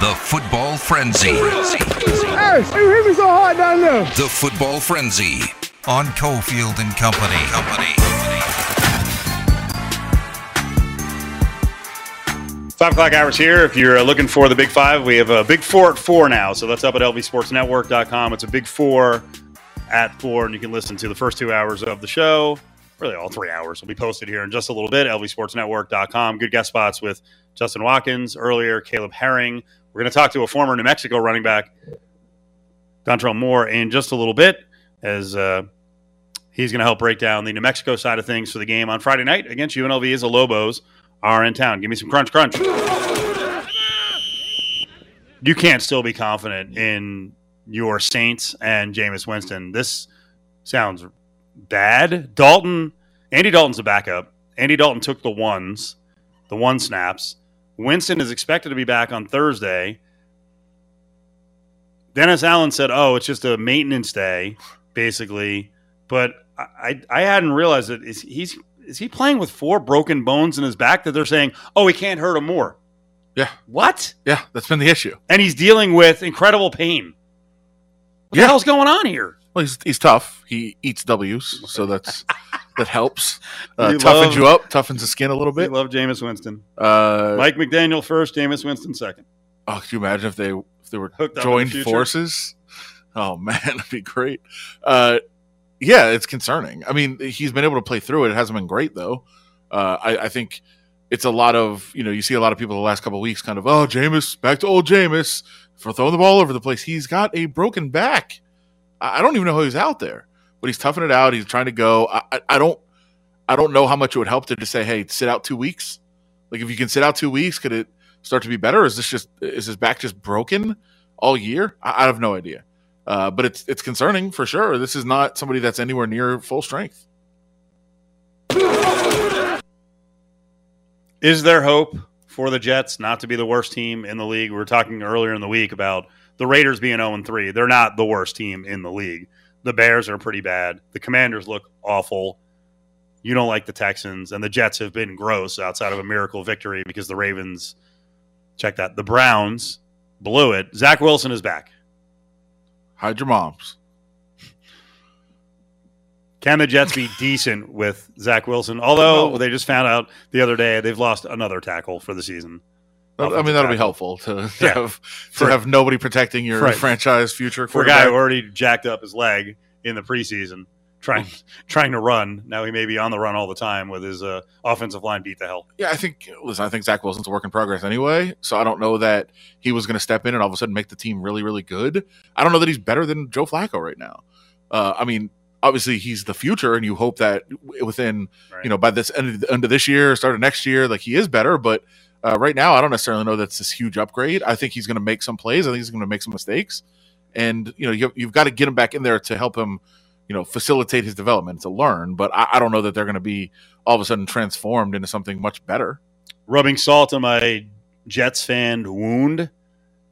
The Football Frenzy. Hey, you hit me so hard down there. The Football Frenzy on Cofield and Company. Company. Five o'clock hours here. If you're uh, looking for the Big Five, we have a Big Four at four now. So that's up at lvsportsnetwork.com. It's a Big Four at four, and you can listen to the first two hours of the show. Really, all three hours will be posted here in just a little bit. lvsportsnetwork.com. Good guest spots with Justin Watkins earlier, Caleb Herring. We're going to talk to a former New Mexico running back, Dontrell Moore, in just a little bit as uh, he's going to help break down the New Mexico side of things for the game on Friday night against UNLV as the Lobos are in town. Give me some crunch, crunch. You can't still be confident in your Saints and Jameis Winston. This sounds bad. Dalton, Andy Dalton's a backup. Andy Dalton took the ones, the one snaps. Winston is expected to be back on Thursday. Dennis Allen said, "Oh, it's just a maintenance day, basically." But I, I hadn't realized that is he's is he playing with four broken bones in his back that they're saying, "Oh, he can't hurt him more." Yeah. What? Yeah, that's been the issue. And he's dealing with incredible pain. What Yeah. the hell's going on here? Well, he's he's tough. He eats W's, so that's that helps. Uh, toughens love- you up, toughens the skin a little We bit. love Jameis Winston. Uh, Mike McDaniel first, Jameis Winston second. oh, could you imagine if they if they were Hooked in the joined forces? Oh man, that'd be great. Uh, yeah, it's concerning. I mean, he's been able to play through it. It hasn't been great though. Uh, I, I think it's a lot of you know you see a lot of people the last couple of weeks kind of oh Jameis back to old Jameis for throwing the ball over the place. He's got a broken back. I, don't even know how he's out there, but he's toughing it out. He's trying to go. I, I, I don't I don't know how much it would help to just say hey sit out two weeks. Like if you can sit out two weeks, could it start to be better? Is this just is his back just broken all year? I, I have no idea. Uh, but it's it's concerning for sure. This is not somebody that's anywhere near full strength. Is there hope for the Jets not to be the worst team in the league? We were talking earlier in the week about the Raiders being 0 3. They're not the worst team in the league. The Bears are pretty bad. The Commanders look awful. You don't like the Texans, and the Jets have been gross outside of a miracle victory because the Ravens, check that, the Browns blew it. Zach Wilson is back. Hide your moms. Can the Jets be decent with Zach Wilson? Although they just found out the other day they've lost another tackle for the season. I mean, that'll be helpful to, to Yeah. have to For- have nobody protecting your Right. franchise future for a guy who already jacked up his leg in the preseason, trying trying to run. Now he may be on the run all the time with his uh, offensive line beat the hell. Yeah, I think. Listen, I think Zach Wilson's a work in progress anyway. So I don't know that he was going to step in and all of a sudden make the team really, really good. I don't know that he's better than Joe Flacco right now. Uh, I mean, obviously he's the future, and you hope that within Right. you know by this end of, the end of this year, start of next year, like he is better. But uh, right now, I don't necessarily know that's this huge upgrade. I think he's going to make some plays. I think he's going to make some mistakes, and you know you, you've got to get him back in there to help him, you know, facilitate his development to learn. But I, I don't know that they're going to be all of a sudden transformed into something much better. Rubbing salt on my Jets fan wound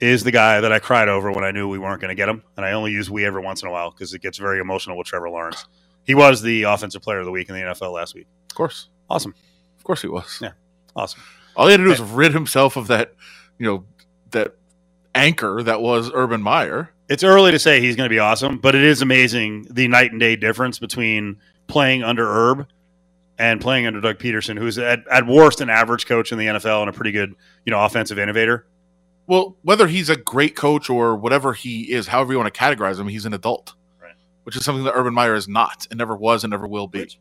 is the guy that I cried over when I knew we weren't going to get him, and I only use we every once in a while because it gets very emotional with Trevor Lawrence. He was the offensive player of the week in the NFL last week. Of course, Awesome, of course he was. Yeah. awesome. All he had to do was rid himself of that, you know, that anchor that was Urban Meyer. It's early to say he's going to be awesome, but it is amazing the night and day difference between playing under Herb and playing under Doug Pederson, who's at, at worst an average coach in the NFL and a pretty good, you know, offensive innovator. Well, whether he's a great coach or whatever he is, however you want to categorize him, he's an adult. Which is something that Urban Meyer is not, and never was, and never will be. Which,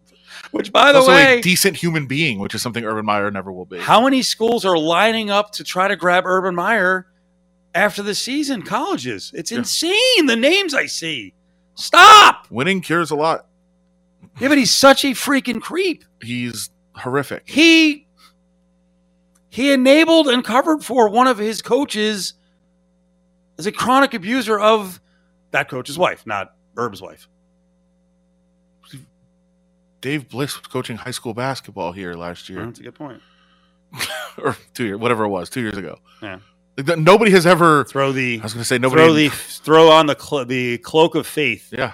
which by the also way, a decent human being, which is something Urban Meyer never will be. how many schools are lining up to try to grab Urban Meyer after the season? Colleges. It's Yeah. insane. The names I see. Stop. Winning cures a lot. Yeah, but he's such a freaking creep. He's horrific. he he enabled and covered for one of his coaches as a chronic abuser of that coach's wife, not Herb's wife. Dave Bliss was coaching high school basketball here last year, That's a good point. or two years, whatever it was, two years ago. Yeah. Like, nobody has ever. Throw the I was going to say nobody. throw the throw on the clo- the cloak of faith yeah,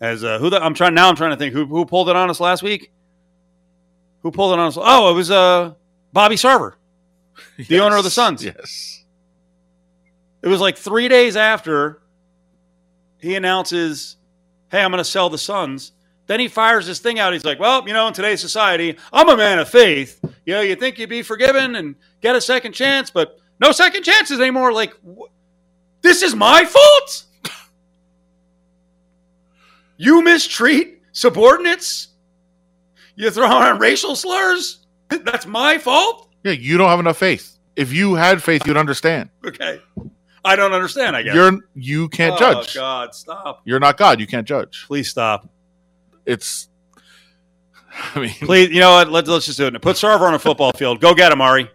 as uh, who the, I'm trying now. I'm trying to think who who pulled it on us last week. Who pulled it on us? Oh, it was uh Bobby Sarver. The owner of the Suns. Yes. It was like three days after he announces, "Hey, I'm going to sell the Suns." Then he fires this thing out. He's like, "Well, you know, in today's society, I'm a man of faith. You know, you think you'd be forgiven and get a second chance, but no second chances anymore." Like, wh- this is my fault. You mistreat subordinates. You throw around racial slurs. That's my fault. Yeah, you don't have enough faith. If you had faith, you'd understand. Okay, I don't understand. I guess You're you can't oh, judge. God, stop! You're not God. You can't judge. Please stop. It's. I mean, Please, you know what? Let's let's just do it. Put Sarver on a football field. Go get him, Ari.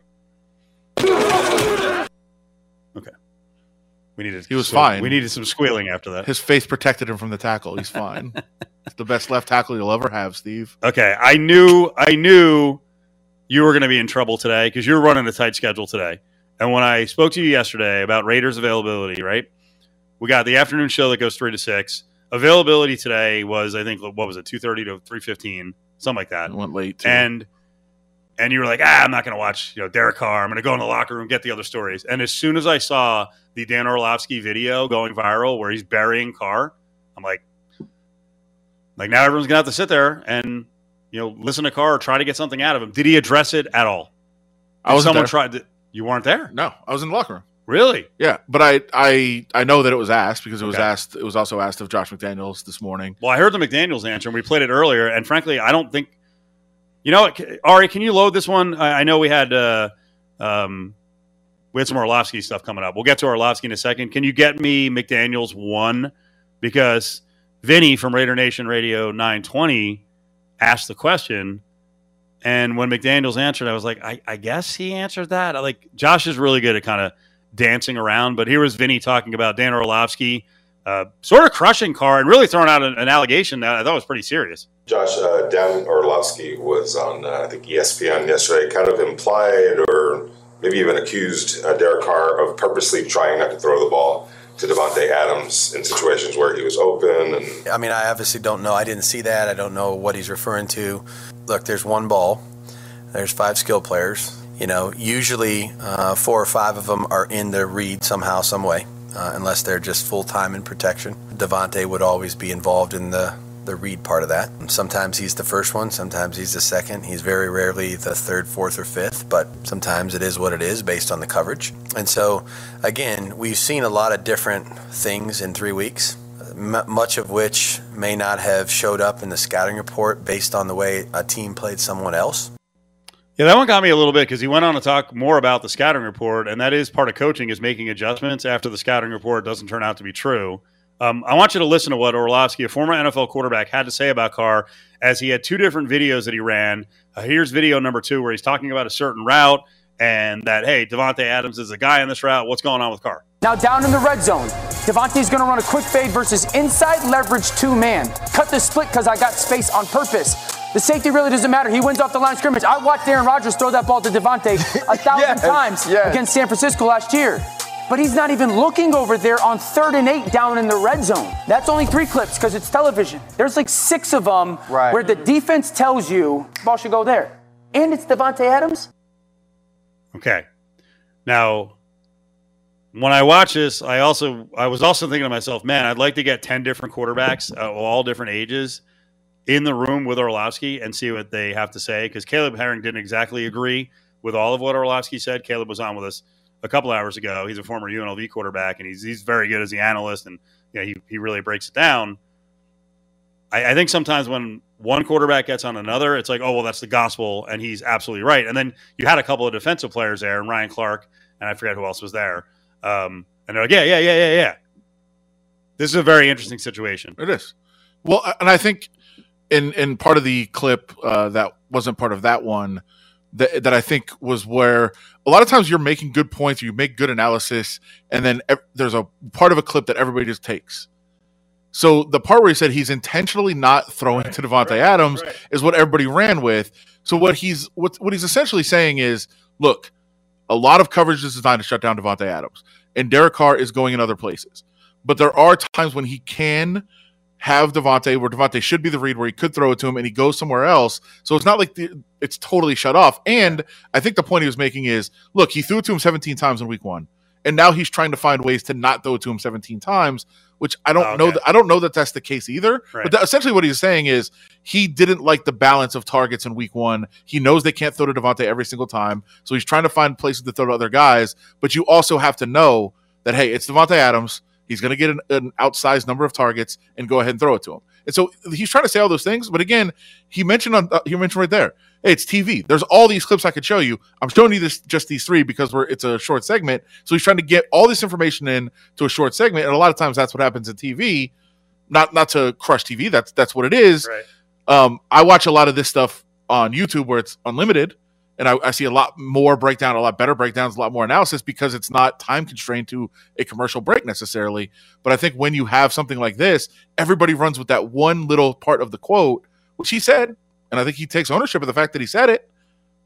Okay. We needed. He was so- fine. We needed some squealing after that. his face protected him from the tackle. He's fine. it's the best left tackle you'll ever have, Steve. Okay, I knew I knew you were going to be in trouble today because you're running a tight schedule today. And when I spoke to you yesterday about Raiders availability, right? We got the afternoon show that goes three to six. Availability today was, I think, what was it, two thirty to three fifteen, something like that. It went late. Too. And and you were like, ah, I'm not going to watch, you know, Derek Carr. I'm going to go in the locker room get the other stories. And as soon as I saw the Dan Orlovsky video going viral where he's burying Carr, I'm like, like now everyone's going to have to sit there and you know listen to Carr or try to get something out of him. Did he address it at all? I was someone there. tried. To, you weren't there, no, I was in the locker room. really? Yeah, but I I I know that it was asked because it was Okay. asked. It was also asked of Josh McDaniels this morning. Well, I heard the McDaniel's answer, and we played it earlier. And frankly, I don't think. You know, what, Ari, can you load this one? I, I know we had uh, um, we had some Orlovsky stuff coming up. We'll get to Orlovsky in a second. Can you get me McDaniel's one? Because Vinny from Raider Nation Radio 920 asked the question, and when McDaniel's answered, I was like, I, I guess he answered that. I like Josh is really good at kind of dancing around, but here was Vinny talking about Dan Orlovsky uh, sort of crushing Carr and really throwing out an, an allegation that I thought was pretty serious. Josh, uh, Dan Orlovsky was on, uh, I think, ESPN yesterday, kind of implied or maybe even accused uh, Derek Carr of purposely trying not to throw the ball to Davante Adams in situations where he was open. And I mean, I obviously don't know. I didn't see that. I don't know what he's referring to. Look, there's one ball. There's five skill players. You know, usually uh, four or five of them are in the read somehow, some way, uh, unless they're just full time in protection. Davante would always be involved in the the read part of that. Sometimes he's the first one, sometimes he's the second. He's very rarely the third, fourth, or fifth, but sometimes it is what it is based on the coverage. And so, again, we've seen a lot of different things in three weeks much of which may not have showed up in the scouting report based on the way a team played someone else. Yeah, that one got me a little bit because he went on to talk more about the scouting report, and that is part of coaching is making adjustments after the scouting report doesn't turn out to be true. Um, I want you to listen to what Orlovsky, a former NFL quarterback, had to say about Carr as he had two different videos that he ran. Uh, here's video number two where he's talking about a certain route and that, hey, Davante Adams is a guy on this route. What's going on with Carr? Now down in the red zone, Davante's gonna run a quick fade versus inside leverage two man. Cut the split because I got space on purpose. The safety really doesn't matter. He wins off the line of scrimmage. I watched Aaron Rodgers throw that ball to Davante a thousand Yes, times yes. against San Francisco last year. But he's not even looking over there on third and eight down in the red zone. That's only three clips because it's television. There's like six of them Right. where the defense tells you ball should go there. And it's Davante Adams. Okay. Now, when I watch this, I also I was also thinking to myself, man, I'd like to get ten different quarterbacks, uh, all different ages, in the room with Orlovsky and see what they have to say. Because Caleb Herring didn't exactly agree with all of what Orlovsky said. Caleb was on with us a couple hours ago. He's a former UNLV quarterback, and he's he's very good as the analyst, and you know, he he really breaks it down. I, I think sometimes when one quarterback gets on another, it's like, oh well, that's the gospel, and he's absolutely right. And then you had a couple of defensive players there, and Ryan Clark, and I forget who else was there. Um, and they're like, yeah, yeah, yeah, yeah, yeah. This is a very interesting situation. It is. Well, and I think in in part of the clip uh, that wasn't part of that one that that I think was where a lot of times you're making good points, you make good analysis, and then ev- there's a part of a clip that everybody just takes. So the part where he said he's intentionally not throwing to Davante Adams is what everybody ran with. So what he's what what he's essentially saying is, look, a lot of coverage is designed to shut down Davante Adams, and Derek Carr is going in other places. But there are times when he can have Davante, where Davante should be the read, where he could throw it to him, and he goes somewhere else. So it's not like the, it's totally shut off. And I think the point he was making is, look, he threw it to him 17 times in week one, and now he's trying to find ways to not throw it to him 17 times. Which I don't Oh, know. okay. That, I don't know that that's the case either. Right. But that, essentially, what he's saying is he didn't like the balance of targets in week one. He knows they can't throw to Davante every single time, so he's trying to find places to throw to other guys. But you also have to know that hey, it's Davante Adams. He's going to get an, an outsized number of targets and go ahead and throw it to him. And so he's trying to say all those things. But again, he mentioned on uh, he mentioned right there, hey, it's TV. There's all these clips I could show you. I'm showing you this just these three because we're it's a short segment. So he's trying to get all this information in to a short segment, and a lot of times that's what happens in TV. Not not to crush TV. That's that's what it is. Right. Um, I watch a lot of this stuff on YouTube where it's unlimited, and I, I see a lot more breakdown, a lot better breakdowns, a lot more analysis because it's not time constrained to a commercial break necessarily. But I think when you have something like this, everybody runs with that one little part of the quote, which he said, and I think he takes ownership of the fact that he said it.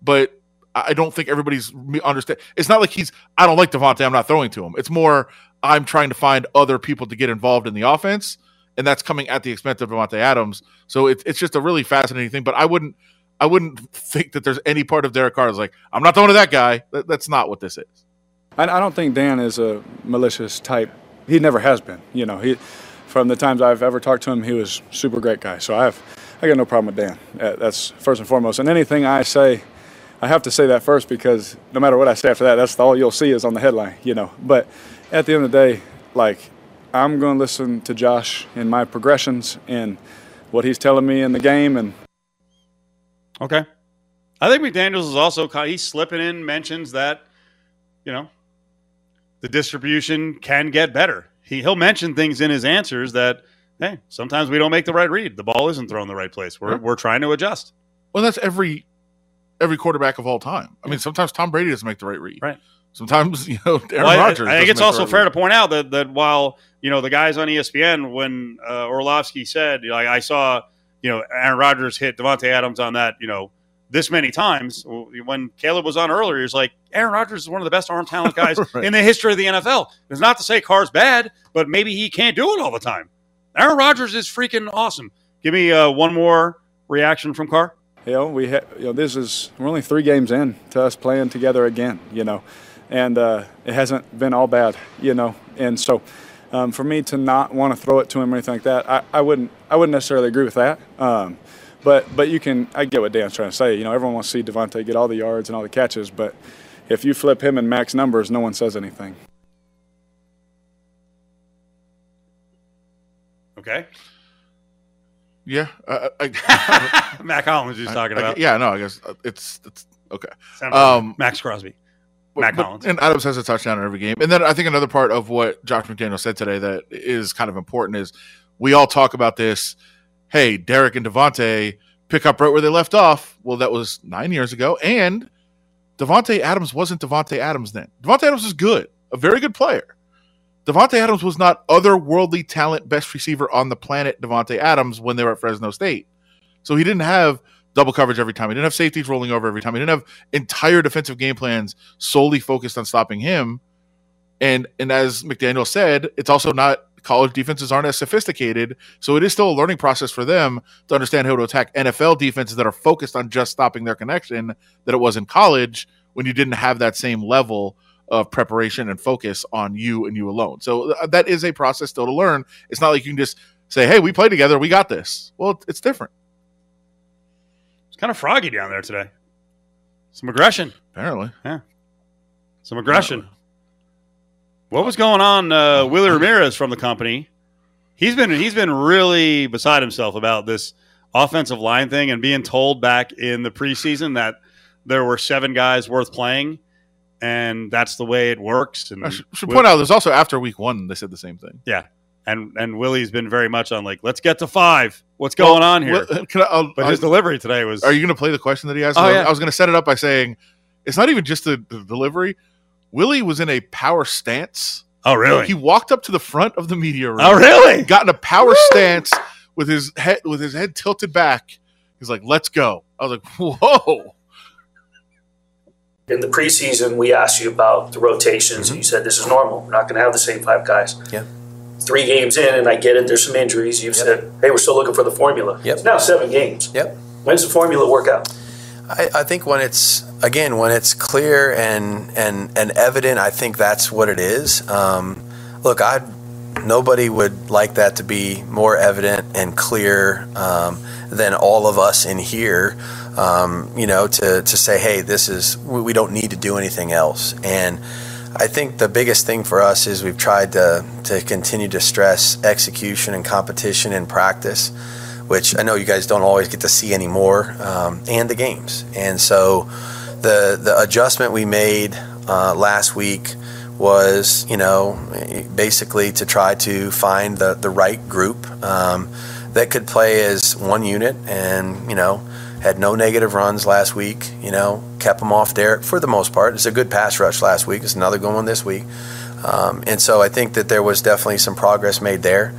But I don't think everybody's understand. It's not like he's I don't like Davante, I'm not throwing to him. It's more I'm trying to find other people to get involved in the offense, and that's coming at the expense of Davante Adams. So it's it's just a really fascinating thing. But I wouldn't I wouldn't think that there's any part of Derek Carr that's like I'm not throwing to that guy. That's not what this is. I, I don't think Dan is a malicious type. He never has been. You know, he from the times I've ever talked to him, he was super great guy. So I have, I got no problem with Dan. Uh, That's first and foremost. And anything I say, I have to say that first because no matter what I say after that, that's all you'll see is on the headline. You know, but at the end of the day, like I'm going to listen to Josh in my progressions and what he's telling me in the game and Okay. I think McDaniels is also kind he's slipping in mentions that, you know, the distribution can get better. He he'll mention things in his answers that, hey, sometimes we don't make the right read. The ball isn't thrown the right place. We're Yeah. we're trying to adjust. Well, that's every every quarterback of all time. I mean, sometimes Tom Brady doesn't make the right read. Right. Sometimes you know Aaron Well, Rodgers. I, think it's also right fair read. to point out that that while you know the guys on ESPN when uh, Orlovsky said like I saw you know Aaron Rodgers hit Davante Adams on that you know this many times when Caleb was on earlier he was like Aaron Rodgers is one of the best arm talent guys Right. in the history of the NFL. It's not to say Carr's bad, but maybe he can't do it all the time. Aaron Rodgers is freaking awesome. Give me uh, one more reaction from Carr. you know, we ha- you know this is we're only three games in to us playing together again, you know, and uh, it hasn't been all bad, you know, and so um, for me to not want to throw it to him or anything like that, I, I wouldn't I wouldn't necessarily agree with that. Um, but but you can I get what Dan's trying to say. You know, everyone wants to see Davante get all the yards and all the catches, but if you flip him and max numbers, no one says anything. Okay, Yeah. Uh, I, Mack Hollins he's talking I- about. yeah. No, I guess uh, it's it's okay. Um, right. Maxx Crosby. But- Hollins. And Adams has a touchdown in every game. And then I think another part of what Josh McDaniel said today that is kind of important is we all talk about this. Hey, Derek and Davante pick up right where they left off. Well, that was nine years ago. And Davante Adams wasn't Davante Adams then. Davante Adams is good, a very good player. Davante Adams was not otherworldly talent, best receiver on the planet, Davante Adams, when they were at Fresno State. So he didn't have double coverage every time. He didn't have safeties rolling over every time. He didn't have entire defensive game plans solely focused on stopping him. And and as McDaniel said, it's also not college defenses aren't as sophisticated, so it is still a learning process for them to understand how to attack NFL defenses that are focused on just stopping their connection that it was in college when you didn't have that same level of preparation and focus on you and you alone. So uh, that is a process still to learn. It's not like you can just say, "Hey, we play together, we got this." Well, it's different. Kind of froggy down there today. Some aggression. Apparently. Yeah. Some aggression. What was going on? Uh, Willie Ramirez from the company. He's been he's been really beside himself about this offensive line thing and being told back in the preseason that there were seven guys worth playing, and that's the way it works. And I should, should point out there's also after week one they said the same thing. yeah, and and Willie's been very much on like let's get to five. What's going on here? Well, can I, I'll- but his I'll- delivery today was. Are you going to play the question that he asked? Oh, I was- yeah. I was going to set it up by saying it's not even just the, the delivery. Willie was in a power stance. Oh really? He walked up to the front of the media room. oh really? Got in a power stance with his head with his head tilted back. He's like, "Let's go." I was like, "Whoa!" In the preseason, we asked you about the rotations, and mm-hmm. you said this is normal. We're not going to have the same five guys. Yeah. Three games in, and I get it. There's some injuries. You've Yep. said, "Hey, we're still looking for the formula." Yep. It's now seven games. Yep. When's the formula work out? I, I think when it's again when it's clear and and and evident, I think that's what it is. Um, look, I nobody would like that to be more evident and clear um, than all of us in here. Um, you know, to to say, hey, this is we, we don't need to do anything else, and. I think the biggest thing for us is we've tried to, to continue to stress execution and competition and practice which I know you guys don't always get to see anymore, um, and the games. And so the the adjustment we made uh, last week was, you know, basically to try to find the, the right group um, that could play as one unit and, you know, had no negative runs last week, you know, kept them off there for the most part. It's a good pass rush last week. It's another good one this week. Um, and so I think that there was definitely some progress made there.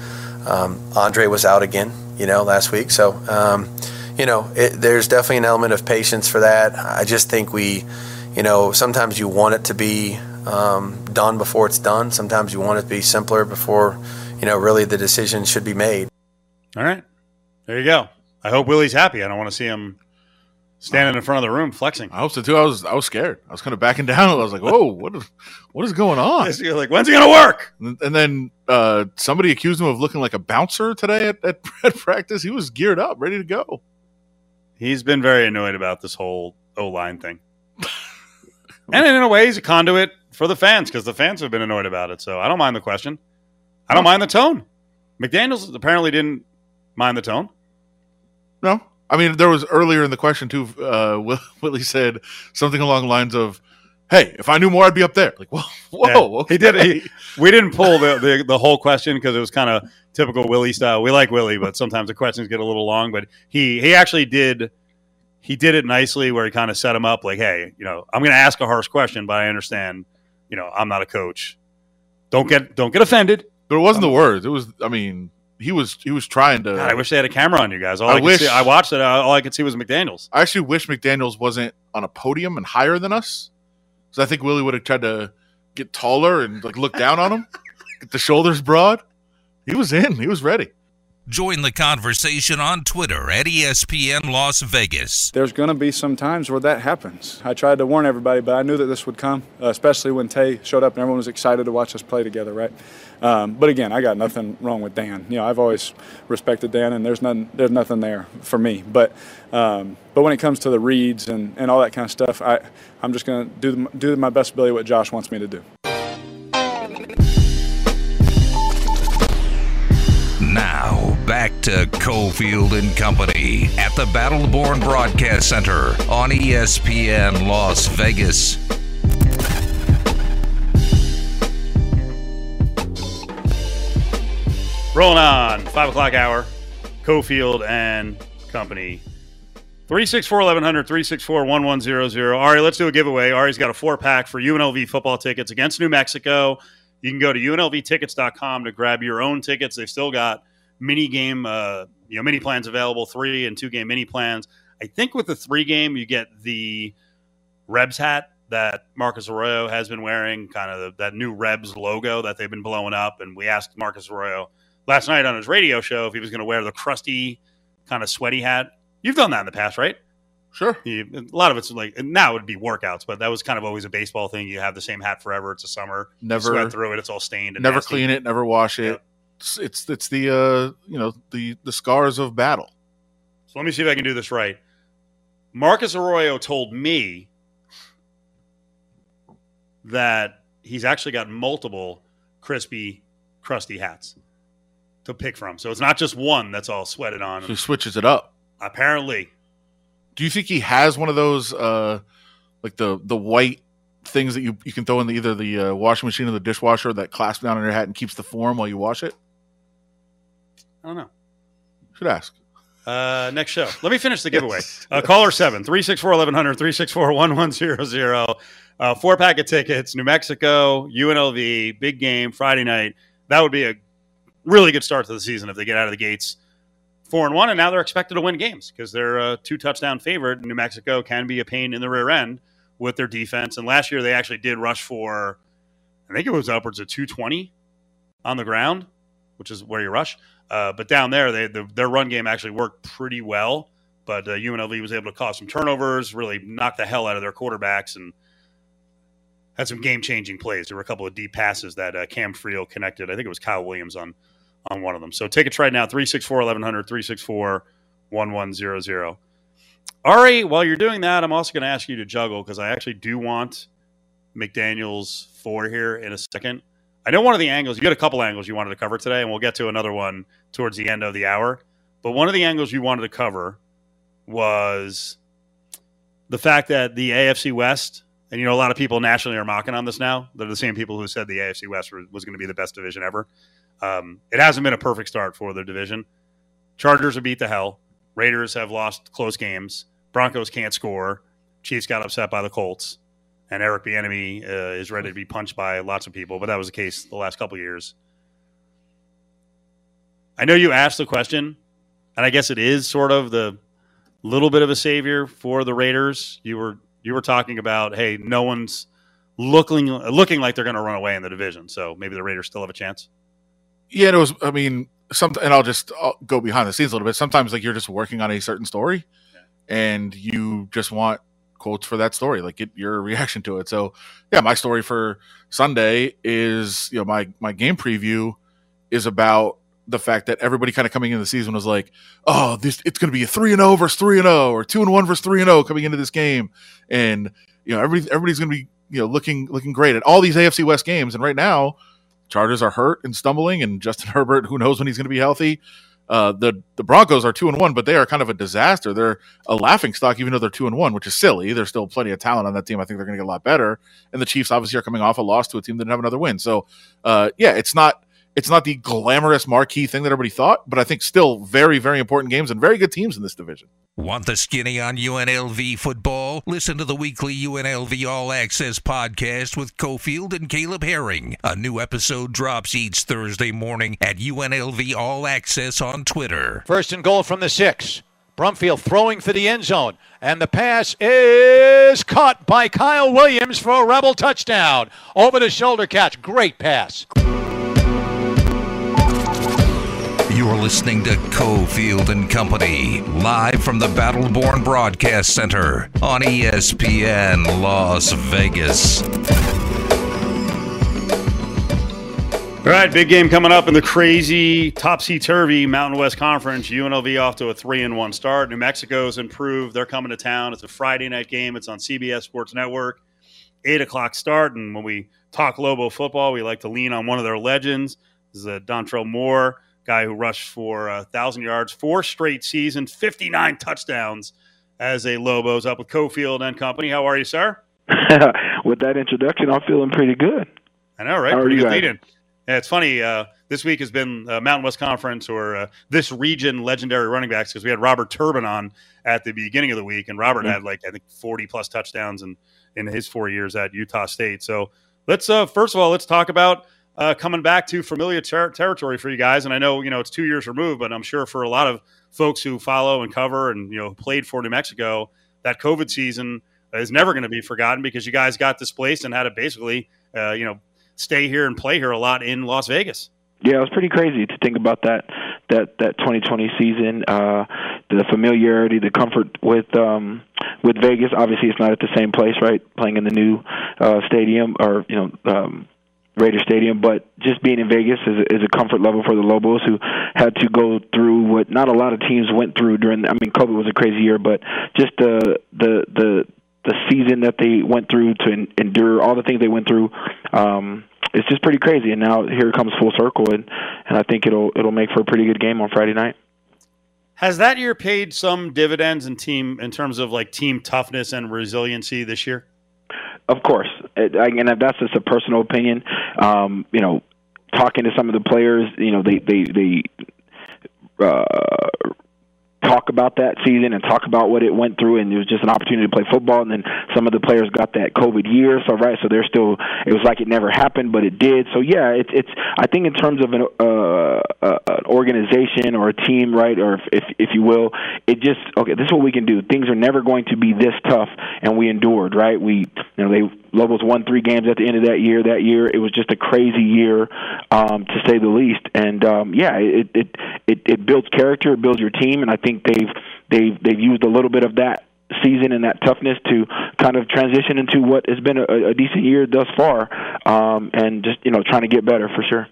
Um, Andre was out again, you know, last week. So, um, you know, it, there's definitely an element of patience for that. I just think we, you know, sometimes you want it to be um, done before it's done. Sometimes you want it to be simpler before, you know, really the decision should be made. All right. There you go. I hope Willie's happy. I don't want to see him standing in front of the room flexing. I hope so too. I was I was scared. I was kind of backing down. I was like, "Whoa, what is what is going on?" You're like, "When's it gonna work?" And then uh, somebody accused him of looking like a bouncer today at, at, at practice. He was geared up, ready to go. He's been very annoyed about this whole O line thing, and in a way, he's a conduit for the fans because the fans have been annoyed about it. So I don't mind the question. I don't mind the tone. McDaniel's apparently didn't mind the tone. No, I mean, there was earlier in the question too. Uh, Willie said something along the lines of, "Hey, if I knew more, I'd be up there." Like, whoa, whoa. Yeah, okay. He did. He, we didn't pull the, the, the whole question because it was kind of typical Willie style. We like Willie, but sometimes the questions get a little long. But he he actually did he did it nicely where he kind of set him up like, "Hey, you know, I'm going to ask a harsh question, but I understand, you know, I'm not a coach. Don't get don't get offended." But it wasn't the words. It was. I mean, he was he was trying to. God, I wish they had a camera on you guys. All I, I wish- see, I watched it. All I could see was McDaniel's. I actually wish McDaniel's wasn't on a podium and higher than us. because I think Willie would have tried to get taller and like look down on him, get the shoulders broad. He was in. He was ready. Join the conversation on Twitter at ESPN Las Vegas. There's going to be some times where that happens. I tried to warn everybody, but I knew that this would come, uh, especially when Tay showed up and everyone was excited to watch us play together, right? Um, but again, I got nothing wrong with Dan. You know, I've always respected Dan, and there's nothing there's nothing there for me. But um, but when it comes to the reads and, and all that kind of stuff, I I'm just going to do do my best ability what Josh wants me to do. Back to Cofield and Company at the Battleborn Broadcast Center on ESPN Las Vegas. Rolling on five o'clock hour, Cofield and Company. 364 1100, 364 1100. Ari, let's do a giveaway. Ari's got a four pack for UNLV football tickets against New Mexico. You can go to unlvtickets.com to grab your own tickets. They've still got mini game, uh, you know, mini plans available, three and two game mini plans. I think with the three game, you get the Rebs hat that Marcus Arroyo has been wearing, kind of the, that new Rebs logo that they've been blowing up. And we asked Marcus Arroyo last night on his radio show if he was going to wear the crusty, kind of sweaty hat. You've done that in the past, right? Sure. You, a lot of it's like now it would be workouts, but that was kind of always a baseball thing. You have the same hat forever. It's a summer. Never sweat through it. It's all stained. And never nasty. clean it, never wash it. It's it's the uh you know the the scars of battle. So let me see if I can do this right. Marcus Arroyo told me that he's actually got multiple crispy, crusty hats to pick from. So it's not just one that's all sweated on. So he switches it up. Apparently, Do you think he has one of those uh like the the white things that you you can throw in the, either the uh, washing machine or the dishwasher that clasps down on your hat and keeps the form while you wash it? I don't know. Should ask. Uh, next show. Let me finish the giveaway. Uh, caller 7 364 1100 364 1100. Uh, four pack of tickets, New Mexico, UNLV, big game, Friday night. That would be a really good start to the season if they get out of the gates four and one. And now they're expected to win games because they're a two touchdown favorite. New Mexico can be a pain in the rear end with their defense. And last year they actually did rush for, I think it was upwards of 220 on the ground, which is where you rush. Uh, but down there, they, the, their run game actually worked pretty well. but uh, UNLV was able to cause some turnovers, really knock the hell out of their quarterbacks, and had some game changing plays. There were a couple of deep passes that uh, Cam Friel connected. I think it was Kyle Williams on on one of them. So take a try now 364 1100, 364 1100. Ari, while you're doing that, I'm also going to ask you to juggle because I actually do want McDaniels four here in a second. I know one of the angles, you had a couple angles you wanted to cover today, and we'll get to another one towards the end of the hour. But one of the angles you wanted to cover was the fact that the AFC West, and you know, a lot of people nationally are mocking on this now. They're the same people who said the AFC West was going to be the best division ever. Um, it hasn't been a perfect start for the division. Chargers have beat the hell. Raiders have lost close games. Broncos can't score. Chiefs got upset by the Colts and Eric Bieniemy uh, is ready to be punched by lots of people, but that was the case the last couple years. I know you asked the question, and I guess it is sort of the little bit of a savior for the Raiders. You were you were talking about, hey, no one's looking looking like they're going to run away in the division, so maybe the Raiders still have a chance. Yeah, it was. I mean, some, and I'll just I'll go behind the scenes a little bit. Sometimes, like you're just working on a certain story, yeah. and you just want quotes for that story, like get your reaction to it. So yeah, my story for Sunday is you know my my game preview is about the fact that everybody kind of coming into the season was like, oh, this it's going to be a three and zero oh versus three and zero, oh, or two and one versus three and zero oh coming into this game, and you know everybody everybody's going to be you know looking looking great at all these AFC West games, and right now. Chargers are hurt and stumbling, and Justin Herbert, who knows when he's going to be healthy. Uh, the the Broncos are two and one, but they are kind of a disaster. They're a laughing stock, even though they're two and one, which is silly. There's still plenty of talent on that team. I think they're going to get a lot better. And the Chiefs obviously are coming off a loss to a team that didn't have another win. So, uh, yeah, it's not it's not the glamorous marquee thing that everybody thought, but I think still very very important games and very good teams in this division. Want the skinny on UNLV football? Listen to the weekly UNLV All Access podcast with Cofield and Caleb Herring. A new episode drops each Thursday morning at UNLV All Access on Twitter. First and goal from the six. Brumfield throwing for the end zone, and the pass is caught by Kyle Williams for a Rebel touchdown. Over the shoulder catch. Great pass. You're listening to Cofield and Company, live from the Battleborn Broadcast Center on ESPN Las Vegas. All right, big game coming up in the crazy topsy turvy Mountain West Conference. UNLV off to a three and one start. New Mexico's improved. They're coming to town. It's a Friday night game. It's on CBS Sports Network. Eight o'clock start. And when we talk Lobo football, we like to lean on one of their legends. This is uh, Dontrell Moore guy who rushed for a thousand yards, four straight seasons, 59 touchdowns as a Lobos up with Cofield and company. How are you, sir? with that introduction, I'm feeling pretty good. I know, right? How pretty good lead Yeah, it's funny. Uh, this week has been uh, Mountain West Conference or uh, this region legendary running backs because we had Robert Turbin on at the beginning of the week, and Robert mm-hmm. had like I think 40 plus touchdowns in in his four years at Utah State. So let's uh, first of all let's talk about uh, coming back to familiar ter- territory for you guys. And I know you know it's two years removed, but I'm sure for a lot of folks who follow and cover and you know played for New Mexico, that COVID season is never going to be forgotten because you guys got displaced and had to basically uh, you know stay here and play here a lot in Las Vegas. Yeah, it was pretty crazy to think about that that that 2020 season. Uh, the familiarity, the comfort with um, with Vegas. Obviously, it's not at the same place, right? Playing in the new uh, stadium, or you know, um, Raider Stadium, but just being in Vegas is a, is a comfort level for the Lobos, who had to go through what not a lot of teams went through during. I mean, COVID was a crazy year, but just the the the the season that they went through to en- endure all the things they went through. Um, it's just pretty crazy, and now here comes full circle, and and I think it'll it'll make for a pretty good game on Friday night. Has that year paid some dividends in team in terms of like team toughness and resiliency this year? Of course, and that's just a personal opinion. Um, you know, talking to some of the players, you know, they they they uh, talk about that season and talk about what it went through and it was just an opportunity to play football and then some of the players got that covid year so right so they're still it was like it never happened but it did. So yeah it's it's i think in terms of an uh, uh, an organization or a team right or if, if if you will it just okay this is what we can do. Things are never going to be this tough and we endured right? We you know they Lobos won three games at the end of that year. That year, it was just a crazy year, um, to say the least. And um, yeah, it, it it it builds character, it builds your team, and I think they've they've they've used a little bit of that season and that toughness to kind of transition into what has been a, a decent year thus far, um, and just you know trying to get better for sure.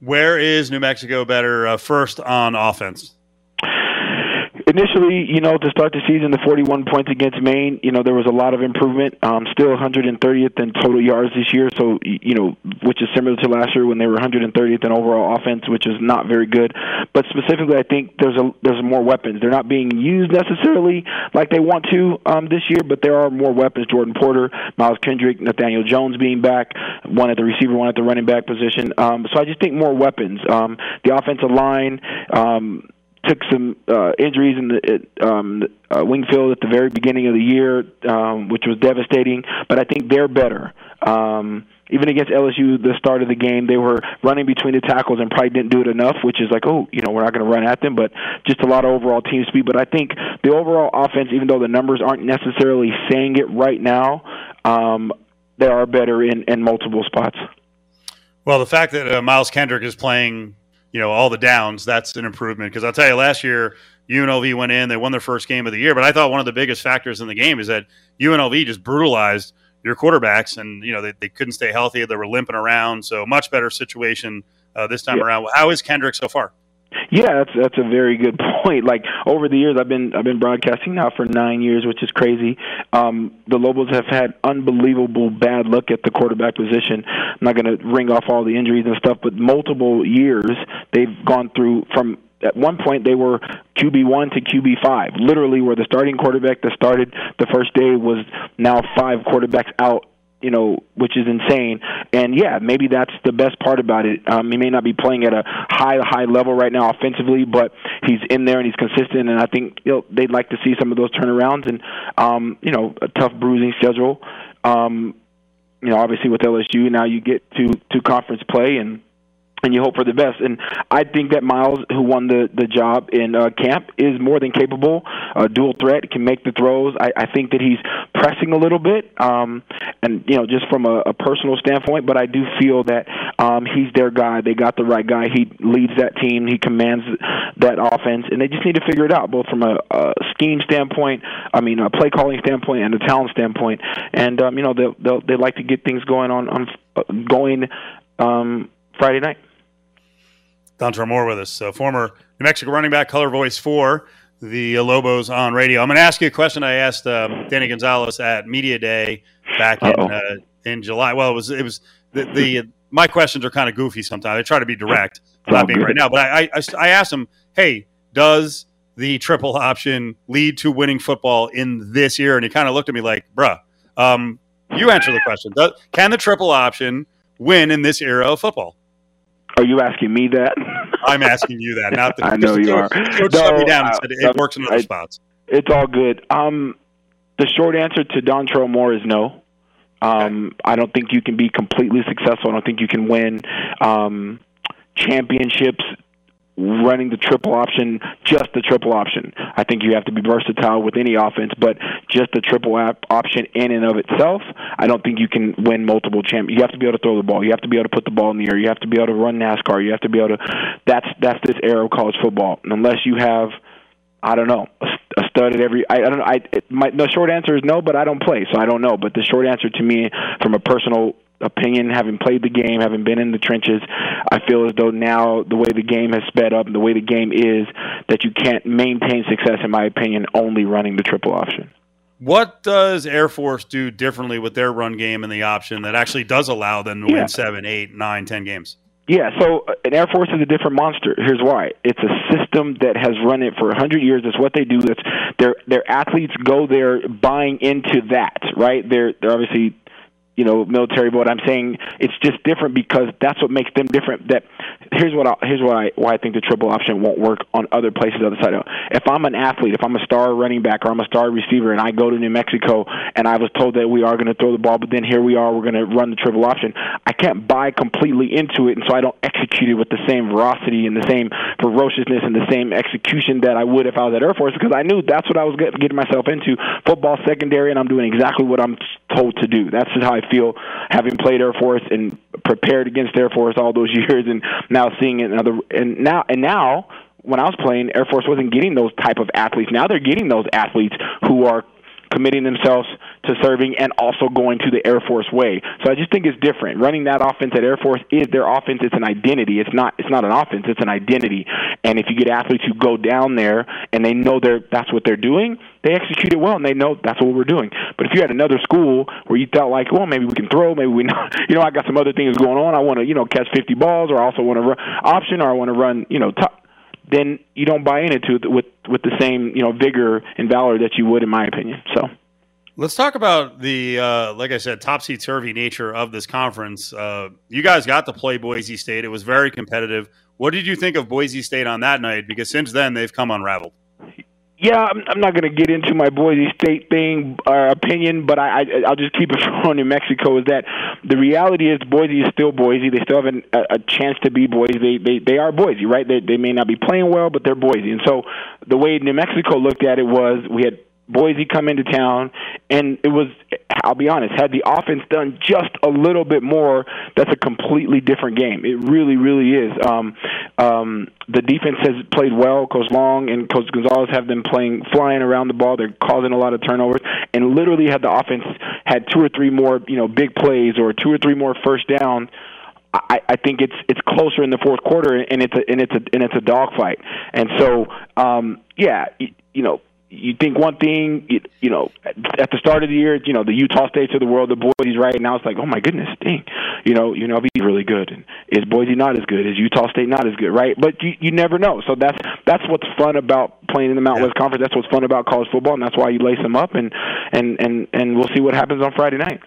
Where is New Mexico better uh, first on offense? Initially, you know, to start the season, the 41 points against Maine, you know, there was a lot of improvement. Um, still 130th in total yards this year, so you know, which is similar to last year when they were 130th in overall offense, which is not very good. But specifically, I think there's a there's more weapons. They're not being used necessarily like they want to um, this year, but there are more weapons. Jordan Porter, Miles Kendrick, Nathaniel Jones being back, one at the receiver, one at the running back position. Um, so I just think more weapons. Um, the offensive line. Um, took some uh, injuries in the um, uh, Wingfield at the very beginning of the year, um, which was devastating. But I think they're better. Um, even against LSU, the start of the game, they were running between the tackles and probably didn't do it enough, which is like, oh, you know, we're not going to run at them, but just a lot of overall team speed. But I think the overall offense, even though the numbers aren't necessarily saying it right now, um, they are better in, in multiple spots. Well, the fact that uh, Miles Kendrick is playing you know all the downs that's an improvement. Because i'll tell you last year unlv went in they won their first game of the year but i thought one of the biggest factors in the game is that unlv just brutalized your quarterbacks and you know they, they couldn't stay healthy they were limping around so much better situation uh, this time yeah. around. How is kendrick so far yeah, that's that's a very good point. Like over the years, I've been I've been broadcasting now for nine years, which is crazy. Um, the Lobos have had unbelievable bad luck at the quarterback position. I'm not going to ring off all the injuries and stuff, but multiple years they've gone through from at one point they were QB one to QB five, literally where the starting quarterback that started the first day was now five quarterbacks out you know, which is insane. And yeah, maybe that's the best part about it. Um, he may not be playing at a high, high level right now offensively, but he's in there and he's consistent. And I think you know, they'd like to see some of those turnarounds and, um, you know, a tough bruising schedule. Um, you know, obviously with LSU, now you get to to conference play and and you hope for the best. And I think that Miles, who won the the job in uh, camp, is more than capable. Uh, dual threat, can make the throws. I, I think that he's pressing a little bit, um, and you know, just from a, a personal standpoint. But I do feel that um, he's their guy. They got the right guy. He leads that team. He commands that offense, and they just need to figure it out, both from a, a scheme standpoint, I mean, a play calling standpoint, and a talent standpoint. And um, you know, they'll, they'll like to get things going on on uh, going um, Friday night. Dontrell Moore with us, former New Mexico running back, color voice for the Lobos on radio. I'm going to ask you a question I asked um, Danny Gonzales at Media Day back in uh, in July. Well, it was it was the, the my questions are kind of goofy sometimes. I try to be direct, oh, not being right now. But I, I I asked him, hey, does the triple option lead to winning football in this year? And he kind of looked at me like, bruh, um, you answer the question. Does, can the triple option win in this era of football? Are you asking me that? I'm asking you that. Not the, I know you are. Coach no, me down said it works in other I, spots. It's all good. Um, the short answer to Dontrell Moore is no. Um, okay. I don't think you can be completely successful. I don't think you can win um, championships running the triple option, just the triple option. I think you have to be versatile with any offense, but just the triple option in and of itself, I don't think you can win multiple champ. You have to be able to throw the ball. You have to be able to put the ball in the air. You have to be able to run NASCAR. You have to be able to. That's that's this era of college football. And unless you have. I don't know. A stud at every. I, I don't know. I my the short answer is no, but I don't play, so I don't know. But the short answer to me, from a personal opinion, having played the game, having been in the trenches, I feel as though now the way the game has sped up and the way the game is, that you can't maintain success, in my opinion, only running the triple option. What does Air Force do differently with their run game and the option that actually does allow them to yeah. win seven, eight, nine, ten games? Yeah, so uh, an Air Force is a different monster. Here's why: it's a system that has run it for a hundred years. It's what they do. That's their their athletes go there buying into that. Right? They're they're obviously you know military but I'm saying it's just different because that's what makes them different. That here's what I, here's why I, why I think the triple option won't work on other places other side. Of, if I'm an athlete, if I'm a star running back or I'm a star receiver, and I go to New Mexico and I was told that we are going to throw the ball, but then here we are, we're going to run the triple option. I can't buy completely into it, and so I don't execute it with the same veracity and the same ferociousness and the same execution that I would if I was at Air Force because I knew that's what I was getting myself into. Football secondary, and I'm doing exactly what I'm told to do. That's just how I feel having played Air Force and prepared against Air Force all those years, and now seeing it another and now and now when I was playing, Air Force wasn't getting those type of athletes. Now they're getting those athletes who are committing themselves to serving and also going to the Air Force way. So I just think it's different. Running that offense at Air Force is their offense. It's an identity. It's not. It's not an offense. It's an identity. And if you get athletes who go down there and they know they're that's what they're doing, they execute it well and they know that's what we're doing. But if you had another school where you felt like, well, maybe we can throw, maybe we, you know, I got some other things going on. I want to, you know, catch 50 balls, or I also want to run option, or I want to run, you know, top then you don't buy into it with with the same you know vigor and valor that you would, in my opinion. So. Let's talk about the, uh, like I said, topsy turvy nature of this conference. Uh, you guys got to play Boise State. It was very competitive. What did you think of Boise State on that night? Because since then, they've come unraveled. Yeah, I'm, I'm not going to get into my Boise State thing uh, opinion, but I, I I'll just keep it from New Mexico. Is that the reality is Boise is still Boise. They still have an, a, a chance to be Boise. They they they are Boise, right? They they may not be playing well, but they're Boise. And so the way New Mexico looked at it was we had Boise come into town, and it was, I'll be honest, had the offense done just a little bit more, that's a completely different game. It really, really is. Um, um, the defense has played well. Coach Long and Coach Gonzales have them playing, flying around the ball. They're causing a lot of turnovers, and literally had the offense had two or three more, you know, big plays or two or three more first down. I, I think it's it's closer in the fourth quarter, and it's a and it's a and it's a dogfight. And so, um, yeah, you, you know, you think one thing, you, you know, at the start of the year, you know, the Utah States of the world, the Boise's right now. It's like, oh my goodness, dang, you know, you know, he's really good. And is Boise not as good? Is Utah State not as good? Right? But you you never know. So that's that's what's fun about playing in the Mountain yeah. West Conference. That's what's fun about college football, and that's why you lace them up. And and and and we'll see what happens on Friday night.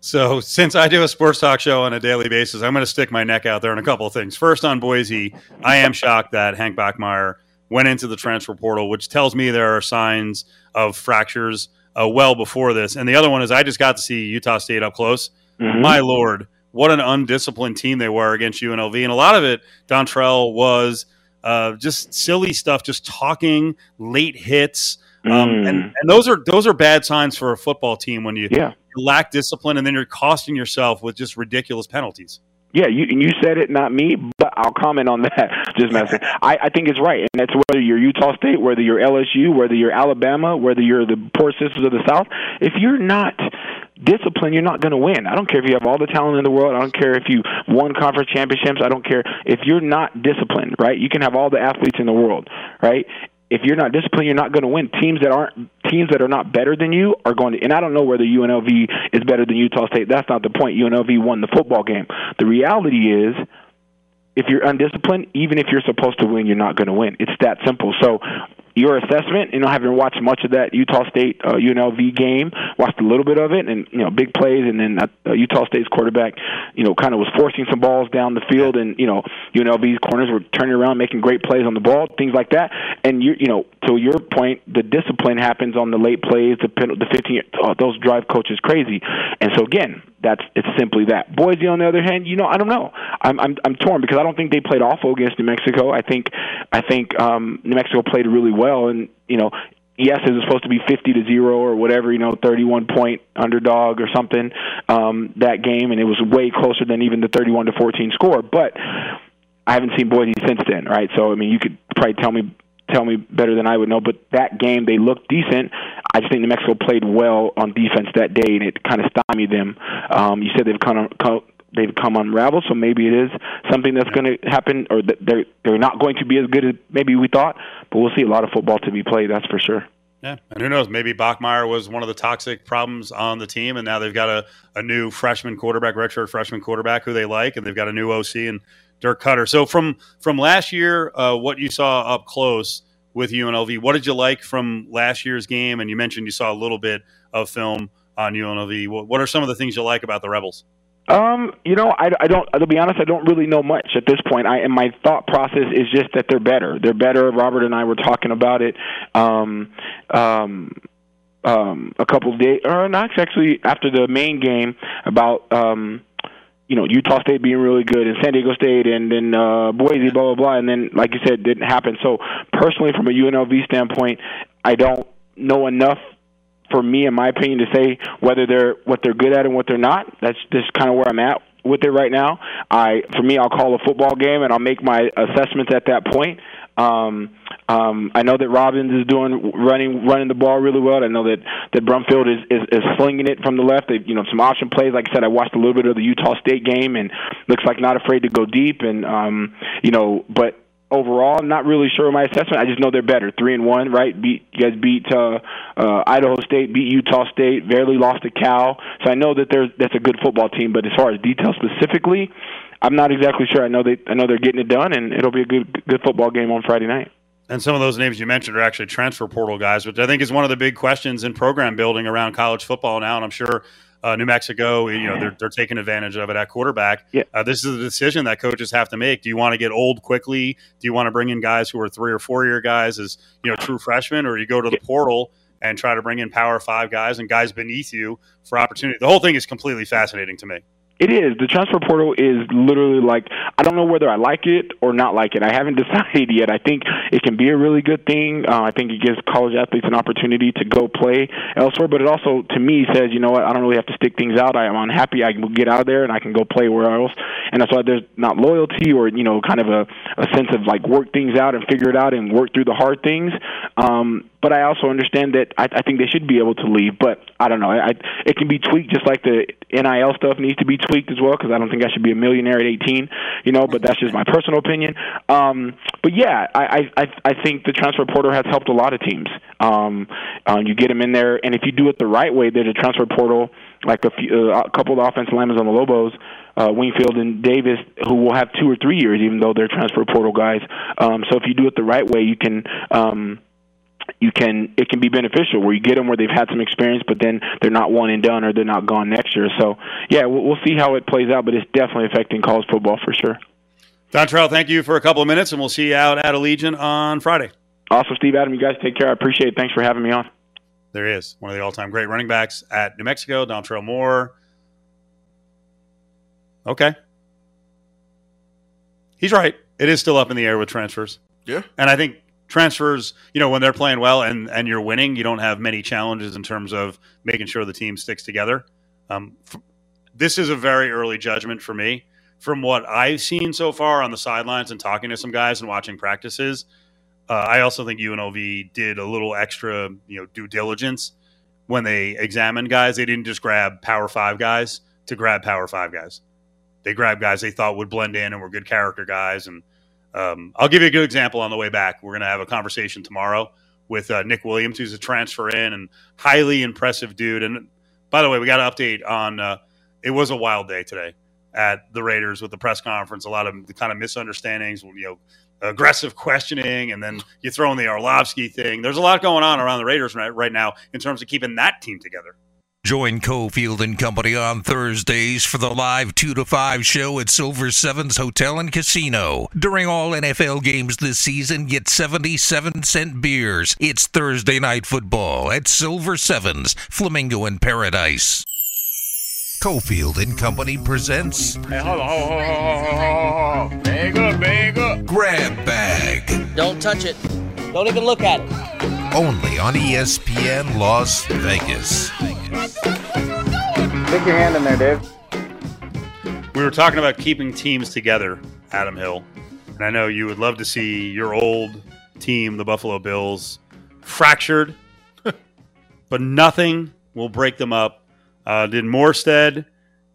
So, since I do a sports talk show on a daily basis, I'm going to stick my neck out there on a couple of things. First, on Boise, I am shocked that Hank Bachmeier went into the transfer portal, which tells me there are signs of fractures uh, well before this. And the other one is I just got to see Utah State up close. Mm-hmm. My lord, what an undisciplined team they were against UNLV, and a lot of it, Dontrell was uh, just silly stuff, just talking, late hits. Um, mm. and, and those are those are bad signs for a football team when you, yeah. you lack discipline and then you're costing yourself with just ridiculous penalties. Yeah, you you said it, not me, but I'll comment on that. Just messing. I, I think it's right, and that's whether you're Utah State, whether you're LSU, whether you're Alabama, whether you're the Poor Sisters of the South. If you're not disciplined, you're not going to win. I don't care if you have all the talent in the world. I don't care if you won conference championships. I don't care if you're not disciplined. Right? You can have all the athletes in the world. Right? If you're not disciplined, you're not going to win. Teams that aren't teams that are not better than you are going to. And I don't know whether UNLV is better than Utah State. That's not the point. UNLV won the football game. The reality is, if you're undisciplined, even if you're supposed to win, you're not going to win. It's that simple. So your assessment, you know, having watched much of that Utah State uh, UNLV game, watched a little bit of it, and you know, big plays, and then uh, Utah State's quarterback, you know, kind of was forcing some balls down the field, and you know, UNLV's corners were turning around, making great plays on the ball, things like that. And you, you know, to your point, the discipline happens on the late plays, the the 15, oh, those drive coaches crazy, and so again, that's it's simply that. Boise, on the other hand, you know, I don't know. I'm I'm I'm torn because I don't think they played awful against New Mexico. I think I think um, New Mexico played really well, and you know, yes, it was supposed to be 50 to 0 or whatever, you know, 31 point underdog or something um, that game, and it was way closer than even the 31 to 14 score. But I haven't seen Boise since then, right? So, I mean, you could probably tell me tell me better than I would know. But that game, they looked decent. I just think New Mexico played well on defense that day, and it kind of stymied them. Um, you said they've kind of come, they've come unraveled, so maybe it is something that's going to happen, or that they're they're not going to be as good as maybe we thought. But we'll see a lot of football to be played. That's for sure. Yeah, and who knows? Maybe Bachmeier was one of the toxic problems on the team, and now they've got a, a new freshman quarterback, redshirt freshman quarterback who they like, and they've got a new OC and Dirk Koetter. So from from last year, uh, what you saw up close with UNLV, what did you like from last year's game? And you mentioned you saw a little bit of film on UNLV. What, what are some of the things you like about the Rebels? Um, you know, I, I don't. To be honest, I don't really know much at this point. I and my thought process is just that they're better. They're better. Robert and I were talking about it. Um, um, um, a couple of days, or not actually after the main game about um, you know Utah State being really good and San Diego State and then uh, Boise, blah blah blah, and then like you said, didn't happen. So personally, from a UNLV standpoint, I don't know enough for me, in my opinion, to say whether they're what they're good at and what they're not. That's just kind of where I'm at with it right now. I, for me, I'll call a football game and I'll make my assessments at that point. Um, um, I know that Robbins is doing running running the ball really well. I know that that Brumfield is, is is slinging it from the left. They, you know, some option plays. Like I said, I watched a little bit of the Utah State game and looks like not afraid to go deep. And um, you know, but overall, I'm not really sure of my assessment. I just know they're better. Three and one, right? Beat you guys beat uh, uh, Idaho State, beat Utah State, barely lost to Cal. So I know that there's that's a good football team. But as far as details specifically, I'm not exactly sure. I know they I know they're getting it done, and it'll be a good good football game on Friday night. And some of those names you mentioned are actually transfer portal guys, which I think is one of the big questions in program building around college football now. And I'm sure uh, New Mexico, you know, they're, they're taking advantage of it at quarterback. Yeah. Uh, this is a decision that coaches have to make. Do you want to get old quickly? Do you want to bring in guys who are three or four year guys as you know true freshmen, or you go to the portal and try to bring in power five guys and guys beneath you for opportunity? The whole thing is completely fascinating to me. It is. The transfer portal is literally like I don't know whether I like it or not like it. I haven't decided yet. I think it can be a really good thing. Uh, I think it gives college athletes an opportunity to go play elsewhere, but it also to me says, you know what, I don't really have to stick things out. I am unhappy. I can get out of there and I can go play where else. And that's why there's not loyalty or you know kind of a, a sense of like work things out and figure it out and work through the hard things. Um, but I also understand that I, I think they should be able to leave. But I don't know. I, it can be tweaked just like the NIL stuff needs to be tweaked as well because I don't think I should be a millionaire at 18. You know, but that's just my personal opinion. Um, but yeah, I, I I think the transfer portal has helped a lot of teams. Um, um, you get them in there, and if you do it the right way, there's a transfer portal like a, few, uh, a couple of offensive linemen on the Lobos. Uh, Wingfield and Davis, who will have two or three years, even though they're transfer portal guys. Um, so if you do it the right way, you can um, you can it can be beneficial where you get them where they've had some experience, but then they're not one and done or they're not gone next year. So yeah, we'll, we'll see how it plays out, but it's definitely affecting college football for sure. Dontrell, thank you for a couple of minutes, and we'll see you out at Allegiant on Friday. Awesome, Steve Adam. You guys take care. I appreciate it. Thanks for having me on. There he is, one of the all-time great running backs at New Mexico, Dontrell Moore. Okay, he's right. It is still up in the air with transfers. Yeah, and I think transfers, you know, when they're playing well and and you're winning, you don't have many challenges in terms of making sure the team sticks together. Um, f- this is a very early judgment for me. From what I've seen so far on the sidelines and talking to some guys and watching practices, uh, I also think UNLV did a little extra, you know, due diligence when they examined guys. They didn't just grab Power Five guys to grab Power Five guys. They grabbed guys they thought would blend in and were good character guys. And um, I'll give you a good example on the way back. We're going to have a conversation tomorrow with uh, Nick Williams, who's a transfer in and highly impressive dude. And by the way, we got an update on. Uh, it was a wild day today at the Raiders with the press conference. A lot of the kind of misunderstandings, you know, aggressive questioning, and then you throw in the Arlovsky thing. There's a lot going on around the Raiders right, right now in terms of keeping that team together. Join Cofield and Company on Thursdays for the live 2 to 5 show at Silver Sevens Hotel and Casino. During all NFL games this season, get 77 cent beers. It's Thursday night football at Silver Sevens, Flamingo in Paradise. Cofield and Company presents Hey, hold on, hold on, hold on, hold on, hold on. Bag up, bag up. Grab Bag. Don't touch it. Don't even look at it. Only on ESPN Las Vegas. Stick your hand in there, Dave. We were talking about keeping teams together, Adam Hill. And I know you would love to see your old team, the Buffalo Bills, fractured, but nothing will break them up. Uh, did Morstead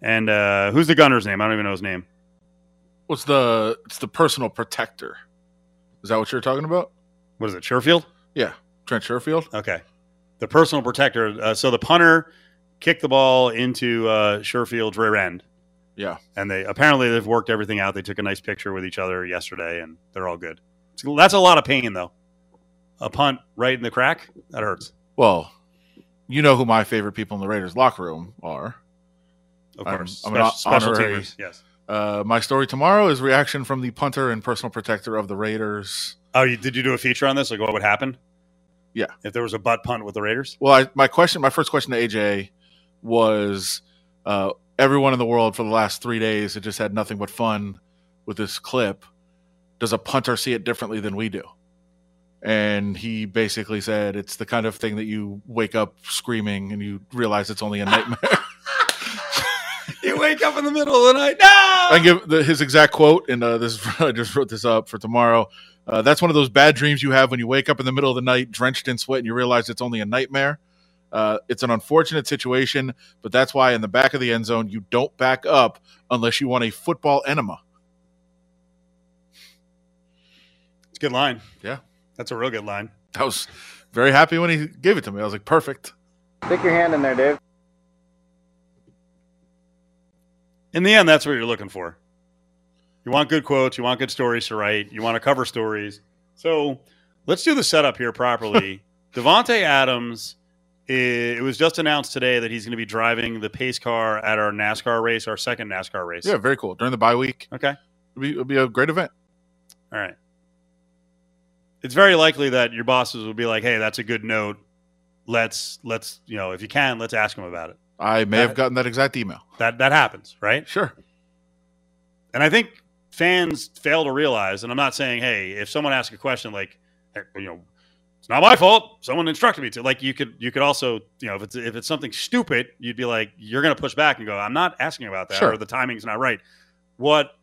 and uh, who's the gunner's name? I don't even know his name. What's the? It's the personal protector. Is that what you're talking about? What is it, Sherfield? Yeah, Trent Sherfield. Okay. The personal protector. Uh, so the punter kicked the ball into uh, Sherfield's rear end. Yeah. And they apparently they've worked everything out. They took a nice picture with each other yesterday, and they're all good. So that's a lot of pain, though. A punt right in the crack that hurts. Well, you know who my favorite people in the Raiders locker room are. Of I'm- course, I'm, Special- special honorary- teamers, yes. Uh, my story tomorrow is reaction from the punter and personal protector of the Raiders. Oh, you, did you do a feature on this? Like what would happen? Yeah. If there was a butt punt with the Raiders? Well, I, my question, my first question to AJ was, uh, everyone in the world for the last three days had just had nothing but fun with this clip. Does a punter see it differently than we do? And he basically said it's the kind of thing that you wake up screaming and you realize it's only a nightmare. you wake up in the middle of the night. No. I give the, his exact quote, and uh, this I just wrote this up for tomorrow. Uh, that's one of those bad dreams you have when you wake up in the middle of the night, drenched in sweat, and you realize it's only a nightmare. Uh, it's an unfortunate situation, but that's why in the back of the end zone you don't back up unless you want a football enema. It's a good line. Yeah, that's a real good line. I was very happy when he gave it to me. I was like, perfect. Stick your hand in there, Dave. In the end, that's what you're looking for. You want good quotes. You want good stories to write. You want to cover stories. So let's do the setup here properly. Davante Adams. It was just announced today that he's going to be driving the pace car at our NASCAR race, our second NASCAR race. Yeah, very cool. During the bye week. Okay. It'll be, it'll be a great event. All right. It's very likely that your bosses will be like, "Hey, that's a good note. Let's let's you know if you can, let's ask him about it." I may That- have gotten that exact email. That that happens, right? Sure. And I think fans fail to realize, and I'm not saying, hey, if someone asks a question like, hey, you know, it's not my fault. Someone instructed me to. Like you could you could also, you know, if it's if it's something stupid, you'd be like, you're gonna push back and go, I'm not asking about that, Sure. or the timing's not right. What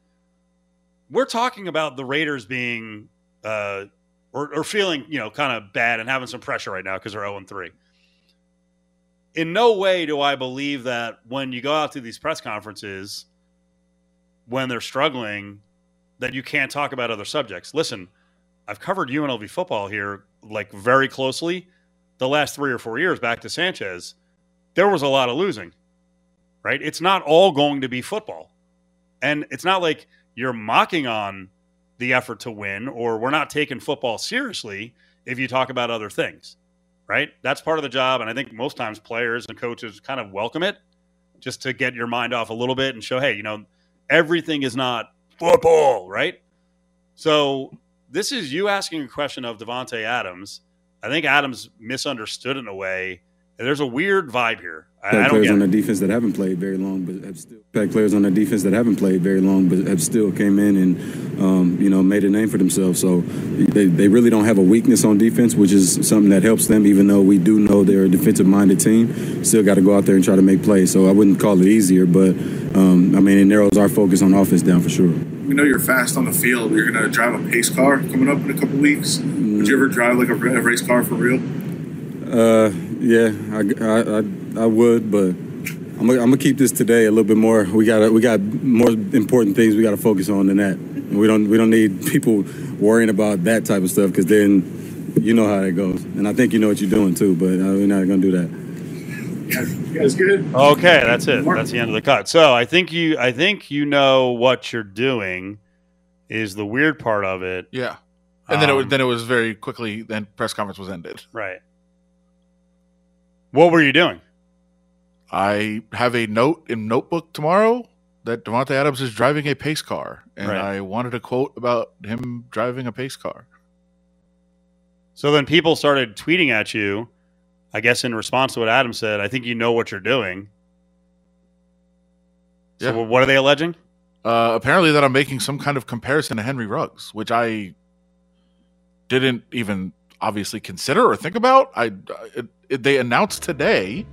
we're talking about the Raiders being uh or, or feeling, you know, kind of bad and having some pressure right now because they're 0 and 3. In no way do I believe that when you go out to these press conferences when they're struggling that you can't talk about other subjects. Listen, I've covered UNLV football here like very closely the last three or four years back to Sanchez. There was a lot of losing, right? It's not all going to be football. And it's not like you're mocking on the effort to win or we're not taking football seriously if you talk about other things, right? That's part of the job. And I think most times players and coaches kind of welcome it just to get your mind off a little bit and show, hey, you know, everything is not football, right? So this is you asking a question of Davante Adams. I think Adams misunderstood in a way. And there's a weird vibe here. I, I don't players get on the defense that haven't played very long, but have still impact players on the defense that haven't played very long, but have still came in and um, you know made a name for themselves. So they, they really don't have a weakness on defense, which is something that helps them. Even though we do know they're a defensive-minded team, still got to go out there and try to make plays. So I wouldn't call it easier, but um, I mean it narrows our focus on offense down for sure. We know you're fast on the field. You're going to drive a pace car coming up in a couple weeks. Would you ever drive like a, a race car for real? Uh, yeah, I, I, I, I would, but I'm gonna, I'm gonna keep this today a little bit more. We got we got more important things we got to focus on than that. We don't we don't need people worrying about that type of stuff because then you know how that goes. And I think you know what you're doing too, but uh, we're not gonna do that. You guys good? Okay, that's it. That's the end of the cut. So I think you I think you know what you're doing is the weird part of it. Yeah. And then it, Um, was- then it was very quickly. Then press conference was ended. Right. What were you doing? I have a note in notebook tomorrow that Davante Adams is driving a pace car, and Right. I wanted a quote about him driving a pace car. So then people started tweeting at you, I guess in response to what Adam said, I think you know what you're doing. So Yeah. what are they alleging? Uh, apparently, that I'm making some kind of comparison to Henry Ruggs, which I didn't even obviously consider or think about. I it, it, they announced today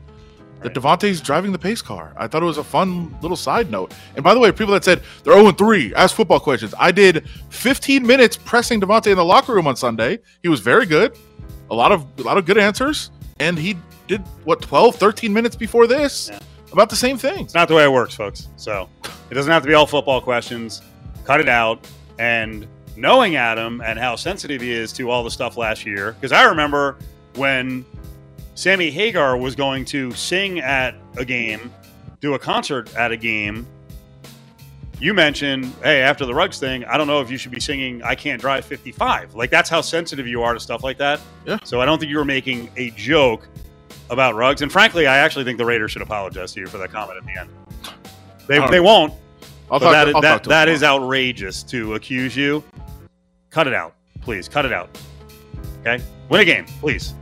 that Davante's driving the pace car. I thought it was a fun little side note. And by the way, people that said they're 0 3, ask football questions. I did 15 minutes pressing Davante in the locker room on Sunday. He was very good. A lot of a lot of good answers. And he did what 12, 13 minutes before this about the same thing. It's not the way it works, folks. So it doesn't have to be all football questions. Cut it out. And knowing Adam and how sensitive he is to all the stuff last year, because I remember when Sammy Hagar was going to sing at a game, do a concert at a game. You mentioned, hey, after the Ruggs thing, I don't know if you should be singing I Can't Drive 55. Like, that's how sensitive you are to stuff like that. Yeah. So I don't think you were making a joke about Ruggs. And frankly, I actually think the Raiders should apologize to you for that comment at the end. They, they know. won't. I'll but talk that, to- that, talk to him that is outrageous to accuse you. Cut it out. Please, cut it out. Okay? Win a game, please.